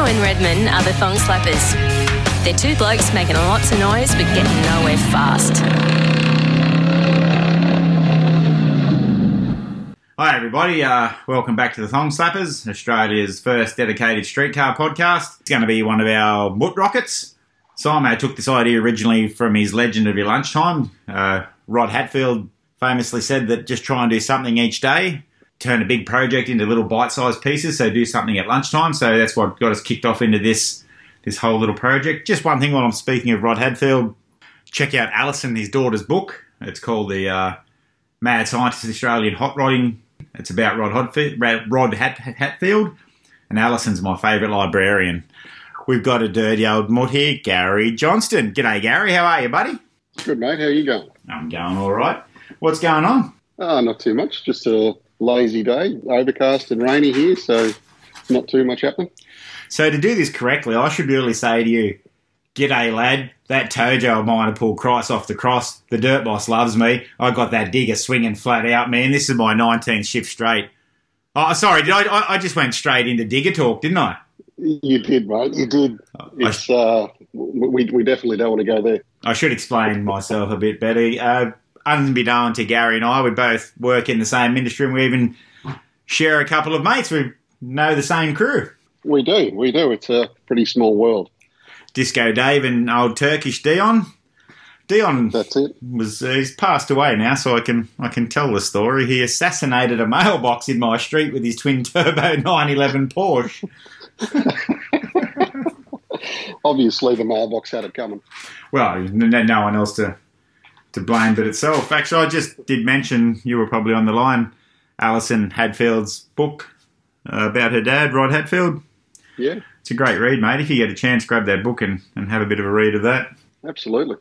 Timo and Redman are the Thong Slappers. They're two blokes making lots of noise but getting nowhere fast. Hi, everybody. Uh, welcome back to the Thong Slappers, Australia's first dedicated streetcar podcast. It's going to be one of our Mutt Rockets. Simo took this idea originally from his Legend of Your Lunchtime. Uh, Rod Hatfield famously said that just try and do something each day, turn a big project into little bite-sized pieces. So do something at lunchtime. So that's what got us kicked off into this this whole little project. Just one thing while I'm speaking of Rod Hatfield, check out Alison, his daughter's book. It's called the uh, Mad Scientist Australian Hot Rodding it's about Rod, Hodfield, Rod Hat, Hatfield, and Alison's my favourite librarian. We've got a dirty old mutt here, Gary Johnston. G'day, Gary. How are you, buddy? Good, mate. How are you going? I'm going all right. What's going on? Oh, not too much. Just a lazy day, overcast and rainy here, so not too much happening. So to do this correctly, I should really say to you, G'day, lad. That Tojo of mine to pull Christ off the cross. The dirt boss loves me. I got that digger swinging flat out, man. This is my 19th shift straight. Oh, sorry, did I? I just went straight into digger talk, didn't I? You did, mate. You did. It's, uh, we, we definitely don't want to go there. I should explain myself a bit better. Uh, unbeknown to Gary and I, we both work in the same industry and we even share a couple of mates. We know the same crew. We do. We do. It's a pretty small world. Disco Dave and old Turkish Dion. Dion That's it. was uh, he's passed away now, so I can I can tell the story. He assassinated a mailbox in my street with his twin turbo 911 Porsche. Obviously, the mailbox had it coming. Well, no, no one else to to blame but itself. Actually, I just did mention you were probably on the line. Alison Hatfield's book uh, about her dad, Rod Hatfield. Yeah. It's a great read, mate. If you get a chance, grab that book and, and have a bit of a read of that. Absolutely.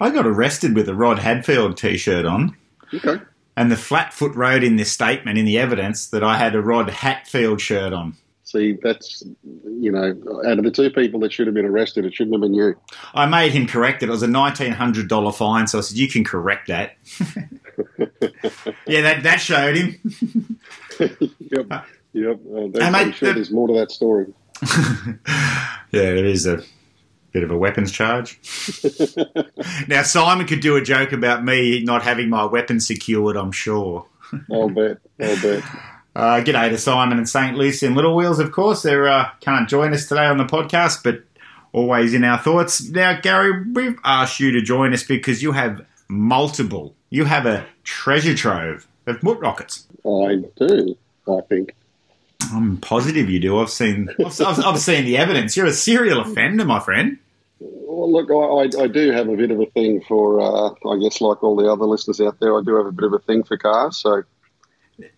I got arrested with a Rod Hatfield t shirt on. Okay. And the Flatfoot wrote in this statement in the evidence that I had a Rod Hatfield shirt on. See, that's, you know, out of the two people that should have been arrested, it shouldn't have been you. I made him correct it. It was a $1,900 fine, so I said, You can correct that. yeah, that, that showed him. yep. Yep. Uh, Hey, I'm sure the- there's more to that story. yeah, it is a bit of a weapons charge. now, Simon could do a joke about me not having my weapon secured, I'm sure. I'll bet. I'll bet. Uh, g'day to Simon and St. Lucy and Little Wheels, of course. They uh, can't join us today on the podcast, but always in our thoughts. Now, Gary, we've asked you to join us because you have multiple, you have a treasure trove of Mutt Rockets. I do, I think. I'm positive you do. I've seen, I've, I've, I've seen the evidence. You're a serial offender, my friend. Well, look, I, I, I do have a bit of a thing for, uh, I guess, like all the other listeners out there, I do have a bit of a thing for cars. So,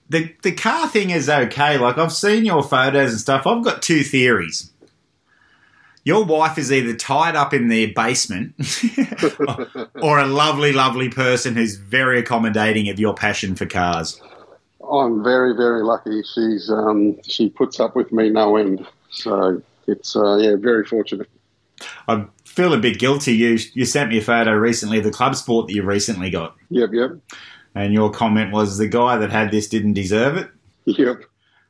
the the car thing is okay. Like I've seen your photos and stuff. I've got two theories. Your wife is either tied up in their basement or a lovely, lovely person who's very accommodating of your passion for cars. I'm very, very lucky. She's um, she puts up with me no end. So it's uh, yeah, very fortunate. I feel a bit guilty. You you sent me a photo recently of the club sport that you recently got, Yep, yep, and your comment was the guy that had this didn't deserve it. yep.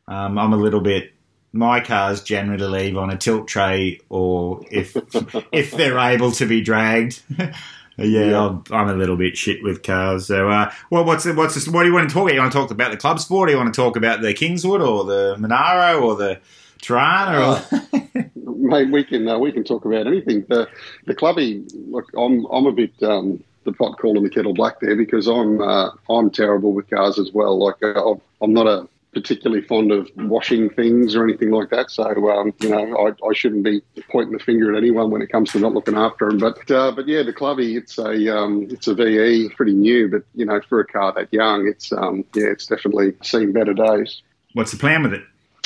Um, I'm a little bit. My cars generally leave on a tilt tray, or if if they're able to be dragged. yeah. I'm, I'm a little bit shit with cars. So, uh, well, what's the- what's the, what do you want to talk about? You want to talk about the club sport? Or you want to talk about the Kingswood or the Monaro or the Torana? Or Mate, we can uh, we can talk about anything. The the clubby. Look, I'm I'm a bit um, the pot calling the kettle black there because I'm uh, I'm terrible with cars as well. Like uh, I'm- not a particularly fond of washing things or anything like that. So um, you know, I, I shouldn't be pointing the finger at anyone when it comes to not looking after them. But uh, but yeah, the clubby, it's a um, it's a VE, pretty new, but you know, for a car that young, it's um, yeah, it's definitely seen better days. what's the plan with it?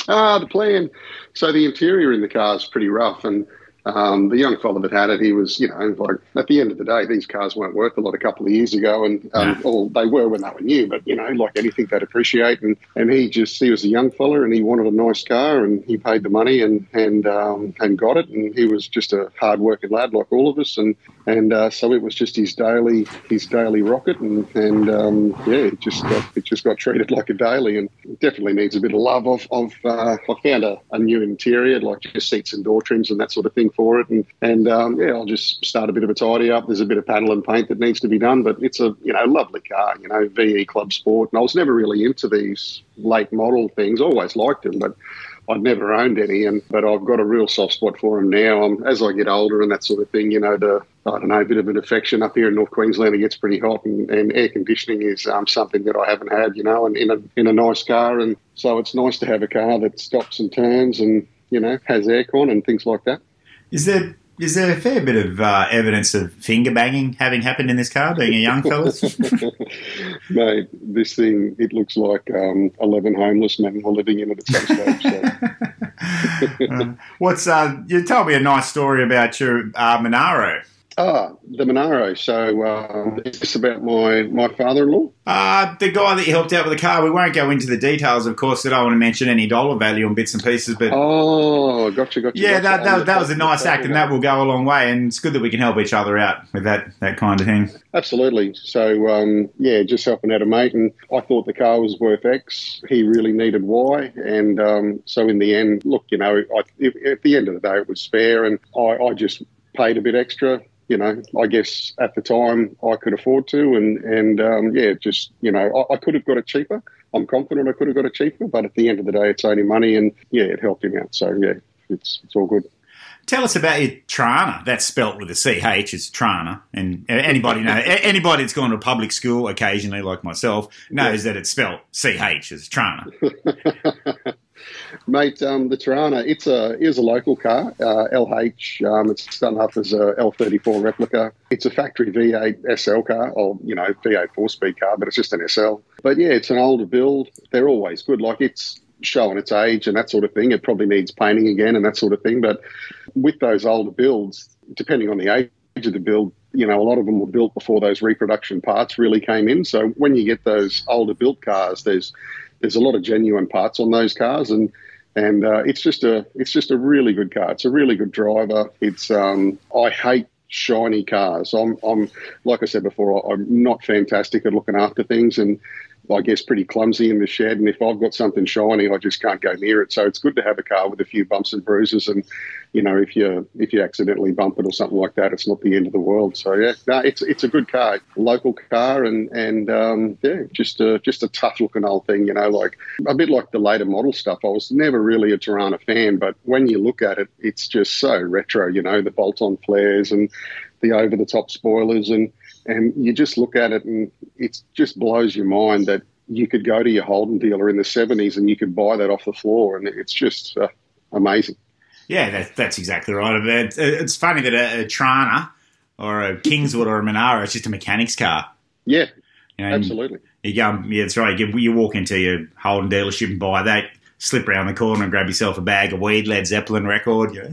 Ah, the plan. So the interior in the car is pretty rough, and um, the young fella that had it, he was, you know, like at the end of the day, these cars weren't worth a lot a couple of years ago, and um, well, they were when they were new, but you know, like anything, they'd appreciate. And, and he just he was a young fella, and he wanted a nice car, and he paid the money and and um, and got it, and he was just a hard working lad like all of us, and and uh, so it was just his daily his daily rocket, and and um, yeah, it just got it just got treated like a daily, and definitely needs a bit of love. Of, of uh, I found a, a new interior, like just seats and door trims and that sort of thing for it. And, and um, yeah, I'll just start a bit of a tidy up. There's a bit of panel and paint that needs to be done, but it's a you know lovely car. You know, VE Club Sport, and I was never really into these late model things. Always liked them, but I'd never owned any, and but I've got a real soft spot for them now. Um, as I get older and that sort of thing, you know, the I don't know, a bit of an affection up here in North Queensland. It gets pretty hot, and, and air conditioning is um, something that I haven't had, you know, and in a in a nice car, and so it's nice to have a car that stops and turns, and you know, has aircon and things like that. Is there is there a fair bit of uh, evidence of finger banging having happened in this car, being a young fella? Mate, this thing, it looks like um, 11 homeless men were living in it at some stage. So. uh, what's, uh, you told me a nice story about your uh, Monaro. Ah, the Monaro. So, um, is this about my, my father in law? Uh, the guy that you helped out with the car. We won't go into the details, of course. That I don't want to mention any dollar value on bits and pieces, but. Oh, gotcha, gotcha. Yeah, gotcha. that, that, that was a nice act, and that will go a long way. And it's good that we can help each other out with that, that kind of thing. Absolutely. So, um, yeah, just helping out a mate. And I thought the car was worth X. He really needed Y. And um, so, in the end, look, you know, I, if, at the end of the day, it was fair. And I, I just paid a bit extra you know, I guess at the time I could afford to, and and um, yeah, just you know, I, I, could have got it cheaper. I'm confident I could have got it cheaper, but at the end of the day, it's only money, and yeah, it helped him out. So yeah, it's it's all good. Tell us about your Trana. That's spelt with a CH. It's Trana. And anybody know anybody that's gone to a public school occasionally, like myself, knows yeah. that it's spelt CH as Trana. Mate, um, the Torana, it's a is a local car, uh, LH. Um, it's done up as a L34 replica. It's a factory V8 SL car, or you know V8 four-speed car, but it's just an SL. But yeah, it's an older build. They're always good. Like it's showing its age and that sort of thing. It probably needs painting again and that sort of thing. But with those older builds, depending on the age of the build, you know, a lot of them were built before those reproduction parts really came in. So when you get those older built cars, there's there's a lot of genuine parts on those cars, and and uh, it's just a it's just a really good car. It's a really good driver. It's um, I hate shiny cars. I'm I'm like I said before, I'm not fantastic at looking after things, and I guess, pretty clumsy in the shed. And if I've got something shiny, I just can't go near it. So it's good to have a car with a few bumps and bruises. And you know, if you if you accidentally bump it or something like that, it's not the end of the world. So yeah, no, it's it's a good car, local car, and and um, yeah, just a just a tough looking old thing. You know, like a bit like the later model stuff. I was never really a Torana fan, but when you look at it, it's just so retro. You know, the bolt on flares and the over the top spoilers and and you just look at it and it just blows your mind that you could go to your Holden dealer in the 70s and you could buy that off the floor. And it's just uh, amazing. Yeah, that, that's exactly right. It's, it's funny that a, a, Trana or a Kingswood or a Monaro is just a mechanic's car. Yeah, you know, absolutely. You go, yeah, that's right. You, you walk into your Holden dealership and buy that, slip around the corner and grab yourself a bag of weed, Led Zeppelin record. You know,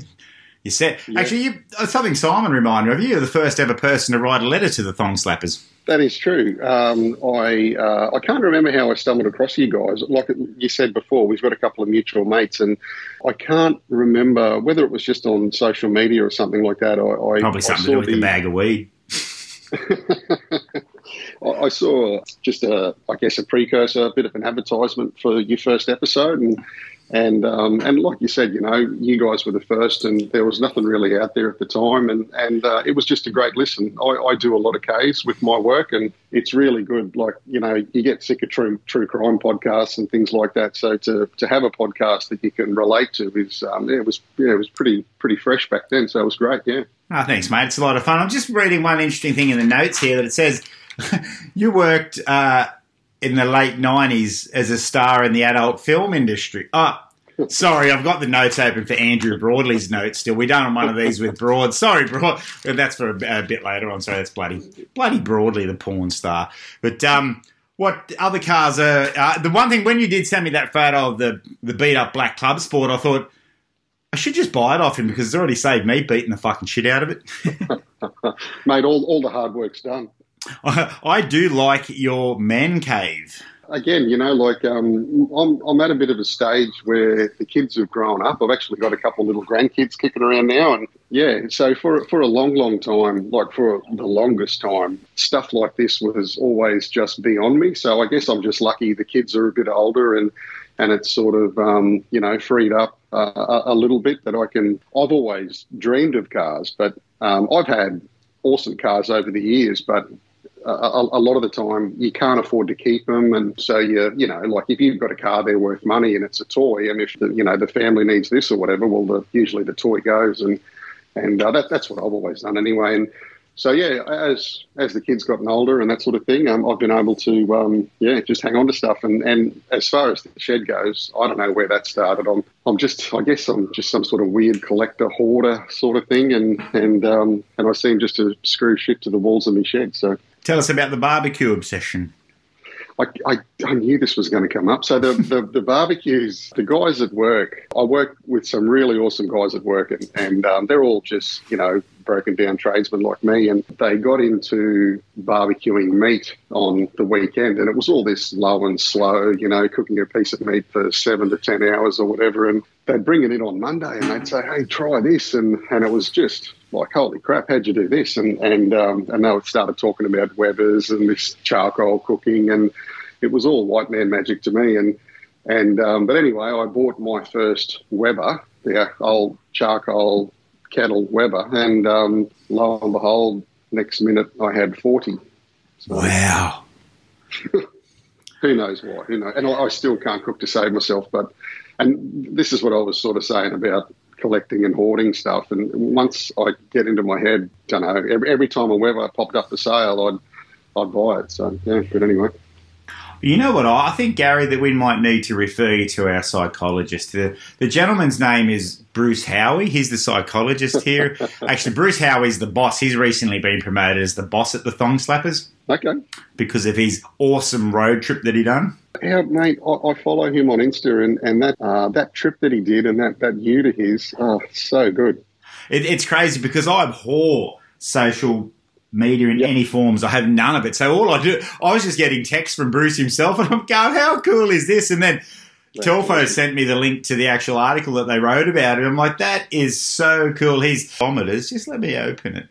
you said yeah. actually you, uh, something Simon reminded of you. You're the first ever person to write a letter to the Thong Slappers. That is true. Um, I uh, I can't remember how I stumbled across you guys. Like you said before, we've got a couple of mutual mates, and I can't remember whether it was just on social media or something like that. I, I probably something I to do with the, the bag of weed. I saw just a, I guess, a precursor, a bit of an advertisement for your first episode, and and um, and like you said, you know, you guys were the first, and there was nothing really out there at the time, and and uh, it was just a great listen. I, I, do a lot of K's with my work, and it's really good. Like you know, you get sick of true true crime podcasts and things like that. So to, to have a podcast that you can relate to is um, it was yeah, it was pretty pretty fresh back then. So it was great. Yeah. Oh, thanks, mate. It's a lot of fun. I'm just reading one interesting thing in the notes here that it says you worked. Uh, in the late 90s as a star in the adult film industry. Oh, sorry, I've got the notes open for Andrew Broadley's notes still. We done on one of these with Broad. Sorry, Broad. That's for a, a, bit later on. Sorry, that's bloody, bloody Broadley, the porn star. But, um, what other cars are? Uh, the one thing when you did send me that photo of the the beat up black club sport, I thought I should just buy it off him because it's already saved me beating the fucking shit out of it. Mate, all, all the hard work's done. I, do like your man cave. Again, you know, like um, I'm, I'm at a bit of a stage where the kids have grown up. I've actually got a couple of little grandkids kicking around now, and yeah. So for for a long, long time, like for the longest time, stuff like this was always just beyond me. So I guess I'm just lucky the kids are a bit older and and it's sort of um, you know freed up uh, a, a, little bit that I can. I've always dreamed of cars, but um, I've had awesome cars over the years, but a, a, lot of the time you can't afford to keep them, and so you you know like if you've got a car they're worth money and it's a toy, and if the, you know the family needs this or whatever, well the, usually the toy goes, and and uh, that, that's what I've always done anyway, and. So yeah, as as the kids gotten older and that sort of thing, um, I've been able to um, yeah just hang on to stuff. And, and as far as the shed goes, I don't know where that started. I'm I'm just I guess I'm just some sort of weird collector hoarder sort of thing, and and um, and I seem just to screw shit to the walls of my shed. So Tell us about the barbecue obsession. I, I, I, knew this was going to come up. So the, the, the, barbecues, the guys at work, I work with some really awesome guys at work, and, and um, they're all just you know broken down tradesmen like me, and they got into barbecuing meat on the weekend, and it was all this low and slow, you know, cooking a piece of meat for seven to ten hours or whatever, and they'd bring it in on Monday, and they'd say, "Hey, try this," and and it was just like, "Holy crap, how'd you do this?" And and um, and they started talking about Webers and this charcoal cooking, and it was all white man magic to me, and. And um, but anyway, I bought my first Weber, the old charcoal kettle Weber, and um, lo and behold, next minute I had forty. So, wow. who knows why? Who knows? And I, I still can't cook to save myself. But and this is what I was sort of saying about collecting and hoarding stuff. And once I get into my head, don't know. Every, every time a Weber popped up for sale, I'd I'd buy it. So yeah. But anyway. You know what? I think, Gary, that we might need to refer you to our psychologist. The, the gentleman's name is Bruce Howie. He's the psychologist here. Actually, Bruce Howie's the boss. He's recently been promoted as the boss at the Thong Slappers. Okay. Because of his awesome road trip that he done. Yeah, mate, I, I follow him on Insta, and, and that uh, that trip that he did and that, that ute of his, oh, so good. It, it's crazy because I abhor social media in yep. any forms. I have none of it. So all I do, I was just getting texts from Bruce himself, and I'm going, "How cool is this?" And then Telfo sent me the link to the actual article that they wrote about it. I'm like, "That is so cool." He's kilometers. Just let me open it.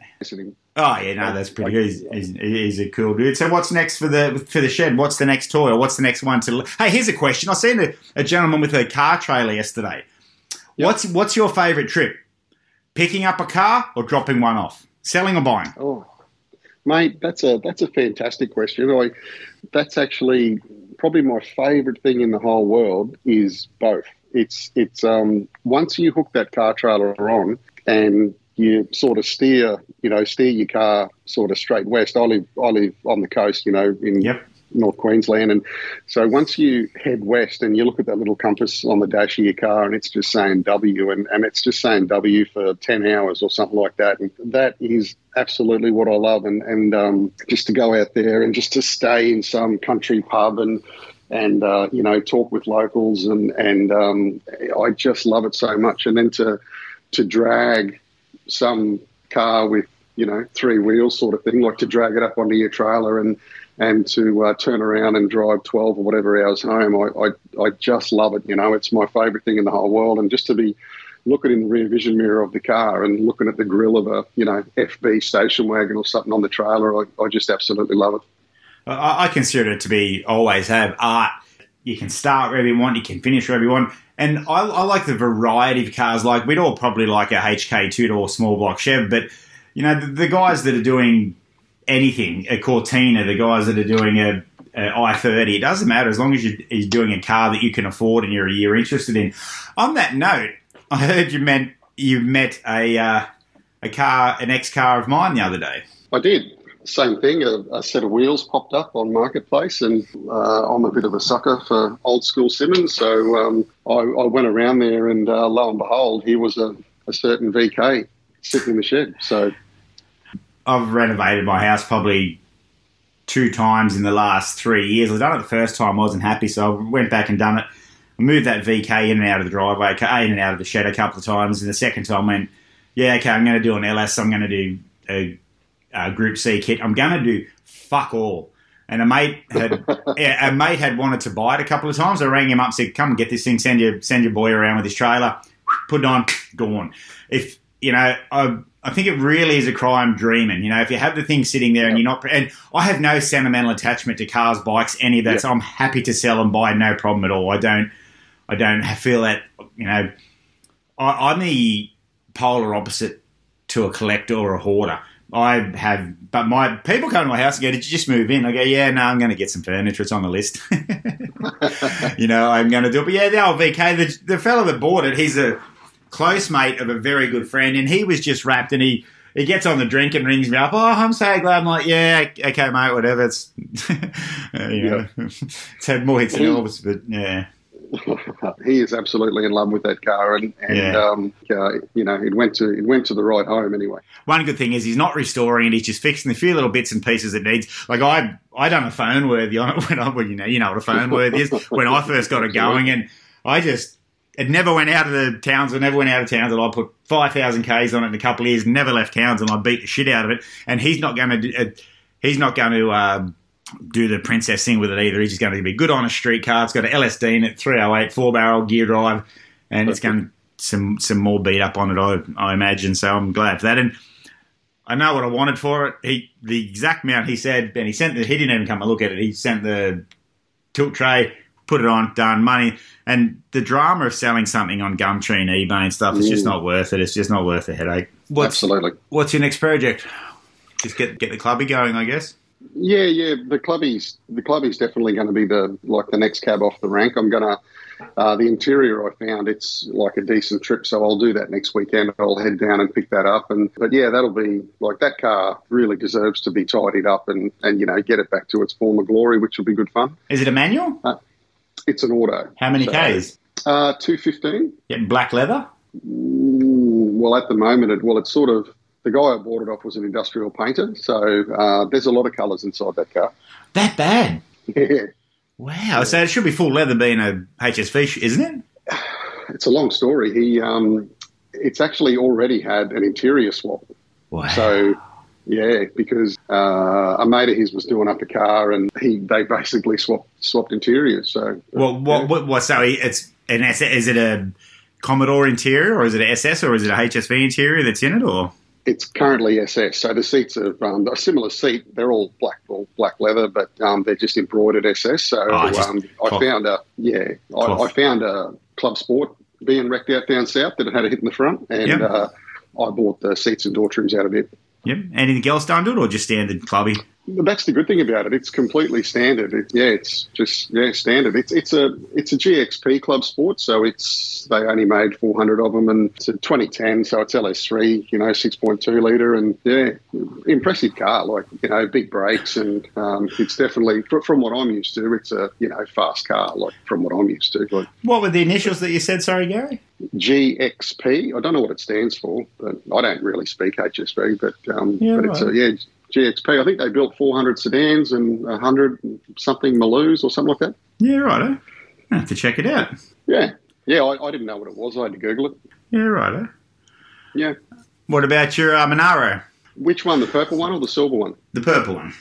Oh yeah, no, that's pretty good. He's, he's, he's, a cool dude. So what's next for the for the shed? What's the next toy, or what's the next one to? Hey, here's a question. I seen a, a gentleman with a car trailer yesterday. Yep. What's what's your favourite trip? Picking up a car or dropping one off? Selling or buying? Oh, Mate, that's a that's a fantastic question. I, that's actually probably my favourite thing in the whole world is both. It's it's um, once you hook that car trailer on and you sort of steer, you know, steer your car sort of straight west. I live I live on the coast, you know, in yep. North Queensland. And so once you head west and you look at that little compass on the dash of your car and it's just saying W and, and it's just saying W for 10 hours or something like that. And that is absolutely what I love. And, and um, just to go out there and just to stay in some country pub and, and uh, you know, talk with locals and, and um, I just love it so much. And then to, to drag some car with, you know, three wheels sort of thing, like to drag it up onto your trailer and, and to uh, turn around and drive 12 or whatever hours home, I, I, I just love it. You know, it's my favourite thing in the whole world. And just to be looking in the rear vision mirror of the car and looking at the grill of a, you know, FB station wagon or something on the trailer, I, I just absolutely love it. I, I consider it to be always have art. You can start wherever you want, you can finish wherever you want. And I, I like the variety of cars. Like, we'd all probably like a HK two door small block Chev, but, you know, the, the guys that are doing anything, a Cortina, the guys that are doing a I thirty. It doesn't matter as long as you're, doing a car that you can afford and you're you're interested in. On that note, I heard you meant you met a uh, a car, an ex car of mine the other day. I did. Same thing. A, a set of wheels popped up on marketplace, and uh, I'm a bit of a sucker for old school Simmons, so um, I, I, went around there, and uh, lo and behold, he was a, a certain VK sitting in the shed. So I've renovated my house probably two times in the last three years. I've done it the first time, I wasn't happy, so I went back and done it I moved that VK in and out of the driveway, in and out of the shed a couple of times. And the second time went, yeah, okay, I'm going to do an LS. I'm going to do a, a Group C kit. I'm going to do fuck all. And a mate had a mate had wanted to buy it a couple of times. I rang him up, said, "Come and get this thing. Send your send your boy around with his trailer. Put it on, gone." If you know, I I think it really is a crime dreaming. You know, if you have the thing sitting there and you're not, and I have no sentimental attachment to cars, bikes, any of that. So I'm happy to sell and buy, no problem at all. I don't, I don't feel that. You know, I, I'm the polar opposite to a collector or a hoarder. I have, but my people come to my house and go, "Did you just move in?" I go, "Yeah, no, I'm going to get some furniture. It's on the list." you know, I'm going to do it. But yeah, the old VK, the, the fellow that bought it, he's a close mate of a very good friend, and he was just wrapped, and he he gets on the drink and rings me up. Oh, I'm so glad. I'm like, yeah, okay, mate, whatever. It's you know, it's had more hits than Elvis, but yeah. he is absolutely in love with that car, and, and Yeah. um, uh, you know, it went to it went to the right home anyway. One good thing is he's not restoring it; he's just fixing the few little bits and pieces it needs. Like I, I done a phone worthy on it when I, well, you know, you know what a phone worthy is when I first got it going, and I just it never went out of the towns. It never went out of towns. And I put five thousand k's on it in a couple of years, never left towns, and I beat the shit out of it. And he's not going to, uh, he's not going to. Um, do the princess thing with it either. He's just going to be good on a street car. It's got an LSD in it, 308, four barrel gear drive, and it's going some some more beat up on it, I, I imagine. So I'm glad for that. And I know what I wanted for it. He the exact amount he said, and he sent the he didn't even come and look at it. He sent the tilt tray, put it on, done money, and the drama of selling something on Gumtree and eBay and stuff is just not worth it. It's just not worth the headache. What's Absolutely. what's your next project? Just get get the clubby going, I guess. Yeah, yeah. The clubby's the clubby's definitely going to be the like the next cab off the rank. I'm gonna uh, the interior I found it's like a decent trip, so I'll do that next weekend. I'll head down and pick that up, and but yeah, that'll be like that car really deserves to be tidied up and and you know get it back to its former glory, which will be good fun. Is it a manual? It's an auto. How many So, k's? Uh, two fifteen. Yeah, black leather. Well, at the moment, it, well, it's sort of the guy I bought it off was an industrial painter, so uh, there's a lot of colours inside that car. That bad? Yeah. Wow. So it should be full leather being a HSV, isn't it? It's a long story. He, um, it's actually already had an interior swap. Wow. So, yeah, because uh, a mate of his was doing up a car, and he they basically swapped swapped interiors. So, Well, what, what, what, so it's an S, is it a Commodore interior or is it a SS or is it a HSV interior that's in it or? It's currently SS. So the seats are um, a similar seat. They're all black, all black leather, but um, they're just embroidered SS. So Oh, just um, I found a yeah, I, I found a Club Sport being wrecked out down south that it had a hit in the front, and Yep. uh, I bought the seats and door trims out of it. Yep. Anything else done to it or just standard clubby? That's the good thing about it. It's completely standard. It, yeah, it's just yeah standard. It's it's a it's a GXP club sport, so it's they only made 400 of them, and it's a 2010, so it's LS3, you know, 6.2 liter, and yeah, impressive car. Like you know, big brakes, and um, it's definitely from what I'm used to. It's a you know fast car, like from what I'm used to. Like What were the initials that you said? Sorry, Gary. GXP. I don't know what it stands for, but I don't really speak HSV, but um, Yeah, but it's a yeah GXP. I think they built 400 sedans and 100 something Maloos or something like that. Yeah, righto. I have to check it out. Yeah, yeah. I, I didn't know what it was. I had to Google it. Yeah, righto. Yeah. What about your uh, Monaro? Which one, the purple one or the silver one? The purple one.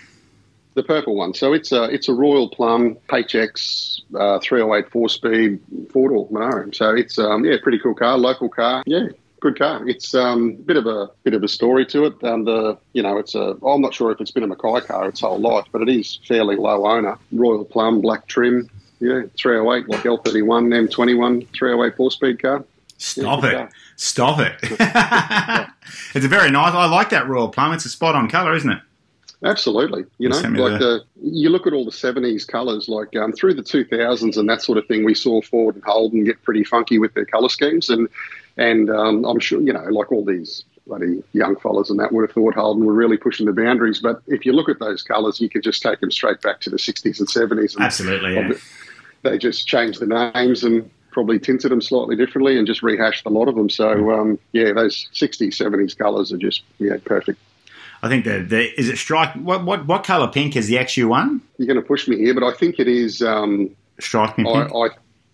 The purple one. So it's a it's a Royal Plum HX uh, 308 four speed four door Monaro. So it's um, yeah, pretty cool car, local car. Yeah, good car. It's um, bit of a bit of a story to it. Um, the you know it's a I'm not sure if it's been a Mackay car its whole life, but it is fairly low owner. Royal Plum, black trim. Yeah, 308 like L31, M21, 308 four speed car. Stop Yeah, it. car. Stop it. it's a very nice. I like that Royal Plum. It's a spot on colour, isn't it? Absolutely. You know, like the you look at all the seventies colours, like um, through the two thousands and that sort of thing. We saw Ford and Holden get pretty funky with their colour schemes, and and um, I'm sure you know, like all these bloody young fellas and that would have thought Holden were really pushing the boundaries. But if you look at those colours, you could just take them straight back to the sixties and seventies. Absolutely. Yeah. They just changed the names and probably tinted them slightly differently and just rehashed a lot of them. So um, yeah, those 60s, 70s colours are just yeah perfect. I think the, the is it strike. What what what colour pink is the XU one? You're going to push me here, but I think it is. Um, Strike me I, pink. I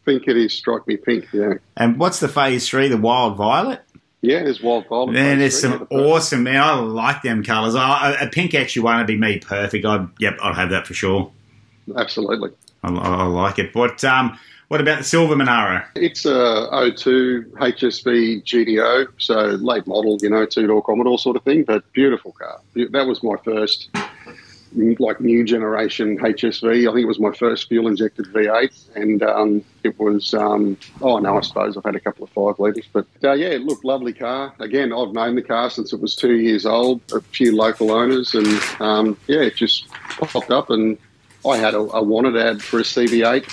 think it is Strike Me Pink. Yeah. And what's the phase three? The Wild Violet. Yeah, there's Wild Violet. Man, there's three, some yeah, the awesome. Man, I like them colours. I, a pink actually won't be me perfect. I yep, I'll have that for sure. Absolutely. I, I, I like it. But um, what about the Silver Monaro? It's a 02 HSV GTO, so late model, you know, two door Commodore sort of thing, but beautiful car. That was my first, like, new generation HSV. I think it was my first fuel injected V8, and um, it was, um, oh no, I suppose I've had a couple of five litres, but uh, yeah, look, lovely car. Again, I've known the car since it was two years old, a few local owners, and um, yeah, it just popped up, and I had a, a wanted ad for a CV8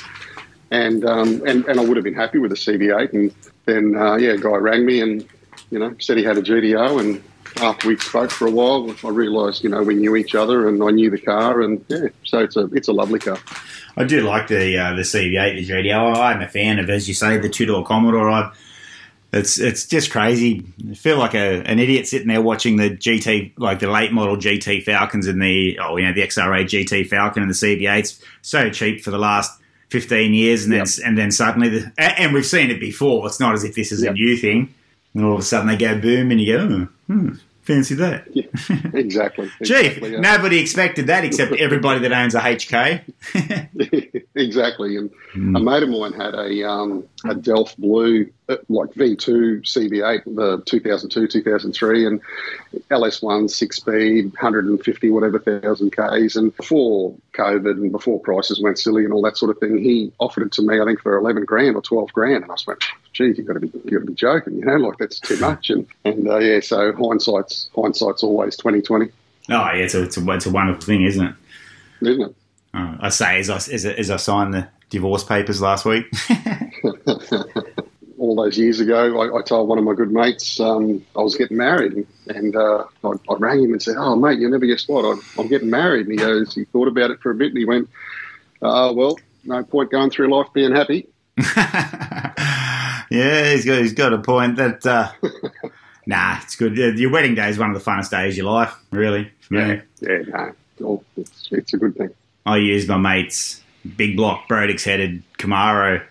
and um, and and I would have been happy with a CV8. And then uh, yeah, a guy rang me and you know said he had a GTO. And after we spoke for a while, I realised you know we knew each other and I knew the car. And yeah, so it's a it's a lovely car. I do like the uh, the CV8, the GTO. I'm a fan of, as you say, the two door Commodore. I, it's it's just crazy. I feel like a, an idiot sitting there watching the GT, like the late model GT Falcons and the oh you know the XR8 GT Falcon and the CV8s. So cheap for the last 15 years, and then Yep. and then suddenly, the, and we've seen it before. It's not as if this is a new thing. And all of a sudden they go boom, and you go, oh, hmm, fancy that. Yeah, exactly. Gee, exactly, nobody expected that except everybody that owns a HK. exactly. And Hmm. a mate of mine had a um, a Delft Blue, uh, like V2 CV8, the 2002, 2003, and LS1 six speed, 150 whatever thousand Ks. And before COVID and before prices went silly and all that sort of thing, he offered it to me, I think, for 11 grand or 12 grand. And I just went, geez, you've got to be, you've got to be joking, you know, like that's too much. And, and uh, yeah, so hindsight's, hindsight's always 2020, Oh, yeah, it's a, it's a, it's a wonderful thing, isn't it? isn't it? Oh, I say as I, as, I- as I signed the divorce papers last week. all those years ago, I, I told one of my good mates um, I was getting married, and uh, I, I rang him and said, "Oh, mate, you'll never guess what? I'm, I'm getting married." And he goes, he thought about it for a bit, and he went, uh, "Well, no point going through life being happy." yeah, he's got, he's got a point that, uh, nah, it's good. Your wedding day is one of the funnest days of your life, really. for me. yeah, no, it's, it's a good thing. I used my mate's big block Brodix headed Camaro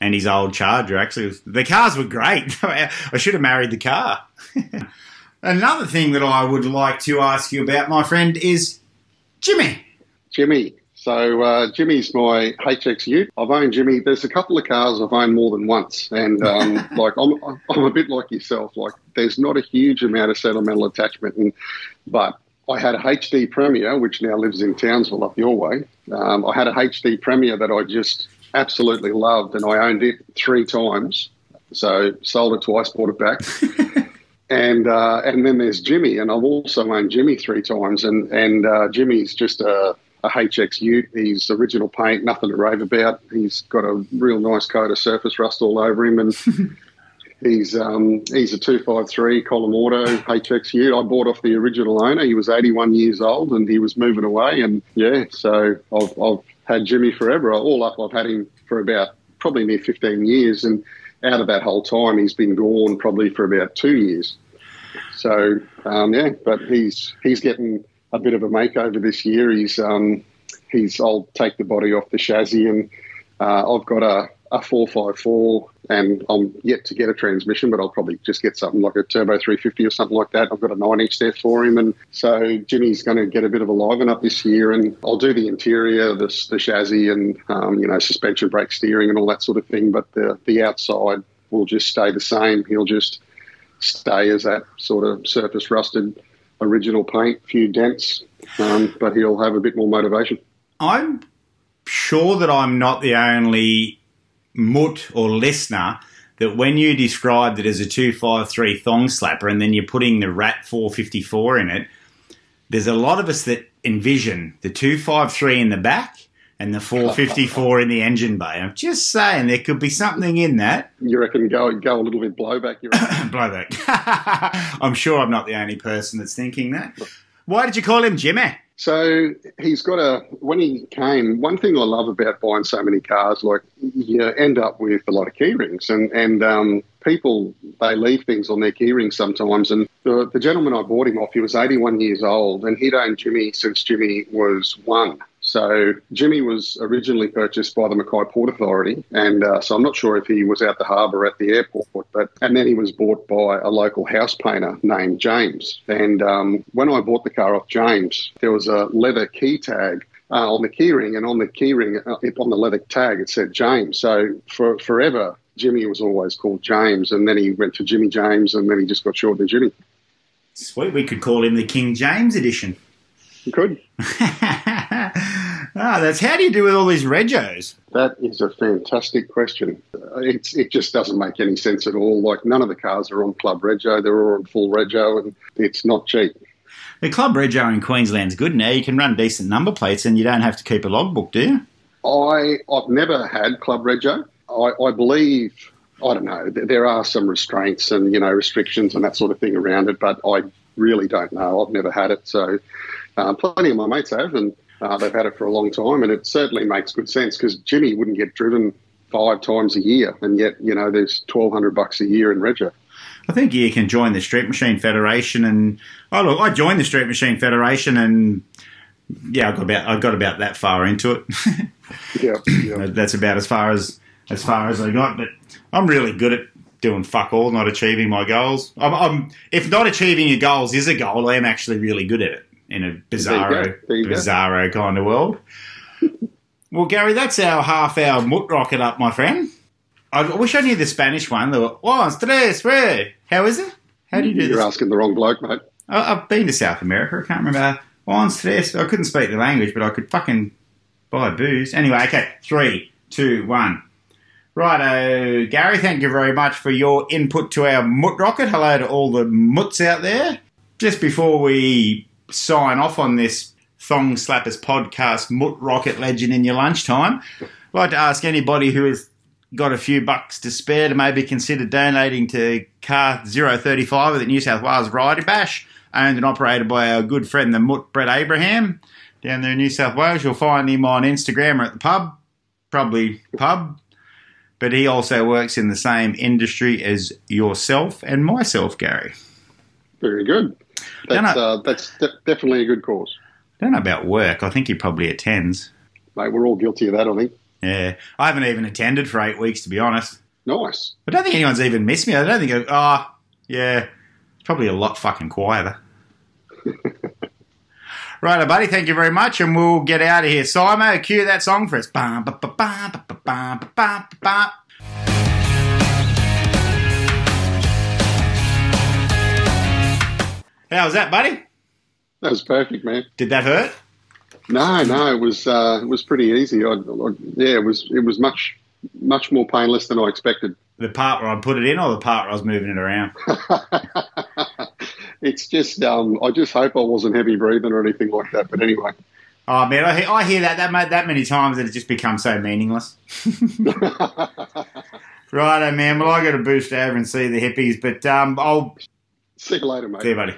and his old Charger. Actually, the cars were great. I should have married the car. Another thing that I would like to ask you about, my friend, is Jimmy. Jimmy. So uh, Jimmy's my HX Ute. I've owned Jimmy. There's a couple of cars I've owned more than once, and um, like I'm, I'm a bit like yourself. Like there's not a huge amount of sentimental attachment, and but I had a HD Premier, which now lives in Townsville up your way. Um, I had a HD Premier that I just absolutely loved, and I owned it three times. So sold it twice, bought it back. And uh, and then there's Jimmy, and I've also owned Jimmy three times, and and uh, Jimmy's just a, a HX Ute. He's original paint, nothing to rave about. He's got a real nice coat of surface rust all over him, and he's um, he's a two five three column auto HX Ute. I bought off the original owner. He was eighty one years old, and he was moving away. And yeah, so I've I've had Jimmy forever. All up, I've had him for about probably near fifteen years, and out of that whole time, he's been gone probably for about two years. So um, yeah, but he's he's getting a bit of a makeover this year. He's um, he's I'll take the body off the chassis, and uh, I've got a a four five four, and I'm yet to get a transmission, but I'll probably just get something like a turbo 350 or something like that. I've got a nine inch there for him, and so Jimmy's going to get a bit of a liven up this year, and I'll do the interior, the, the chassis, and um, you know suspension, brake, steering, and all that sort of thing. But the the outside will just stay the same. He'll just stay as that sort of surface rusted original paint, few dents, um, but he'll have a bit more motivation. I'm sure that I'm not the only mutt or listener that when you described it as a 253 thong slapper and then you're putting the Rat 454 in it, there's a lot of us that envision the 253 in the back and the 454 in the engine bay. I'm just saying there could be something in that. You reckon go go a little bit blowback? You? Blowback. I'm sure I'm not the only person that's thinking that. Why did you call him Jimmy? So he's got a. When he came, one thing I love about buying so many cars, like you end up with a lot of key rings, and and um, people they leave things on their key rings sometimes. And the, the gentleman I bought him off, he was 81 years old, and he'd owned Jimmy since Jimmy was one. So Jimmy was originally purchased by the Mackay Port Authority, and uh, so I'm not sure if he was out the harbour at the airport, but and then he was bought by a local house painter named James. And um, when I bought the car off James, there was a leather key tag uh, on the keyring, and on the keyring, uh, on the leather tag, it said James. So for forever, Jimmy was always called James, and then he went to Jimmy James, and then he just got shortened to Jimmy. Sweet, we could call him the King James edition. You could. Ah, that's how do you do with all these regos? That is a fantastic question. It's, it just doesn't make any sense at all. Like none of the cars are on Club Rego; they're all on full Rego, and it's not cheap. The Club Rego in Queensland's good now. You can run decent number plates and you don't have to keep a logbook, do you? I I've never had Club Rego. I, I believe I don't know. There are some restraints and you know restrictions and that sort of thing around it, but I really don't know. I've never had it, so uh, plenty of my mates have, and uh, they've had it for a long time, and it certainly makes good sense because Jimmy wouldn't get driven five times a year, and yet you know there's twelve hundred bucks a year in Rego. I think you can join the Street Machine Federation, and oh look, I joined the Street Machine Federation, and yeah, I got about I got about that far into it. Yeah, yeah. That's about as far as as far as I got. But I'm really good at doing fuck all, not achieving my goals. I'm, I'm if not achieving your goals is a goal, I am actually really good at it in a bizarro, go. There you go. bizarro kind of world. well, Gary, that's our half hour mutt rocket up, my friend. I wish I knew the Spanish one. The one, oh, tres, tres. How is it? How do you do You're this? asking the wrong bloke, mate. I- I've been to South America. I can't remember. Oh, one, tres. I couldn't speak the language, but I could fucking buy booze. Anyway, okay. Three, two, one. Righto, Gary, thank you very much for your input to our Mutt Rocket. Hello to all the mutts out there. Just before we sign off on this Thong Slappers podcast, Mutt Rocket legend in your lunchtime, I'd like to ask anybody who has got a few bucks to spare to maybe consider donating to Car 035 at the New South Wales Variety Bash, owned and operated by our good friend, the Mutt Brett Abraham, down there in New South Wales. You'll find him on Instagram or at the pub, probably pub. But he also works in the same industry as yourself and myself, Gary. Very good. That's uh, that's de- definitely a good cause, don't know about work. I think he probably attends. mate. We're all guilty of that, I think. Yeah, I haven't even attended for eight weeks, to be honest. Nice. I don't think anyone's even missed me. I don't think. I- Oh, yeah, it's probably a lot fucking quieter. right, buddy. Thank you very much, and we'll get out of here. Simo, cue that song for us. Bum, ba, ba, ba, ba, How was that, buddy? That was perfect, man. Did that hurt? No, no, it was uh, it was pretty easy. I, I, yeah, it was it was much much more painless than I expected. The part where I put it in, or the part where I was moving it around? it's just um, I just hope I wasn't heavy breathing or anything like that. But anyway, Oh man, I, I hear that that that many times that it just becomes so meaningless. Righto, man. Well, I got to boost over and see the hippies, but um, I'll see you later, mate. see you, buddy.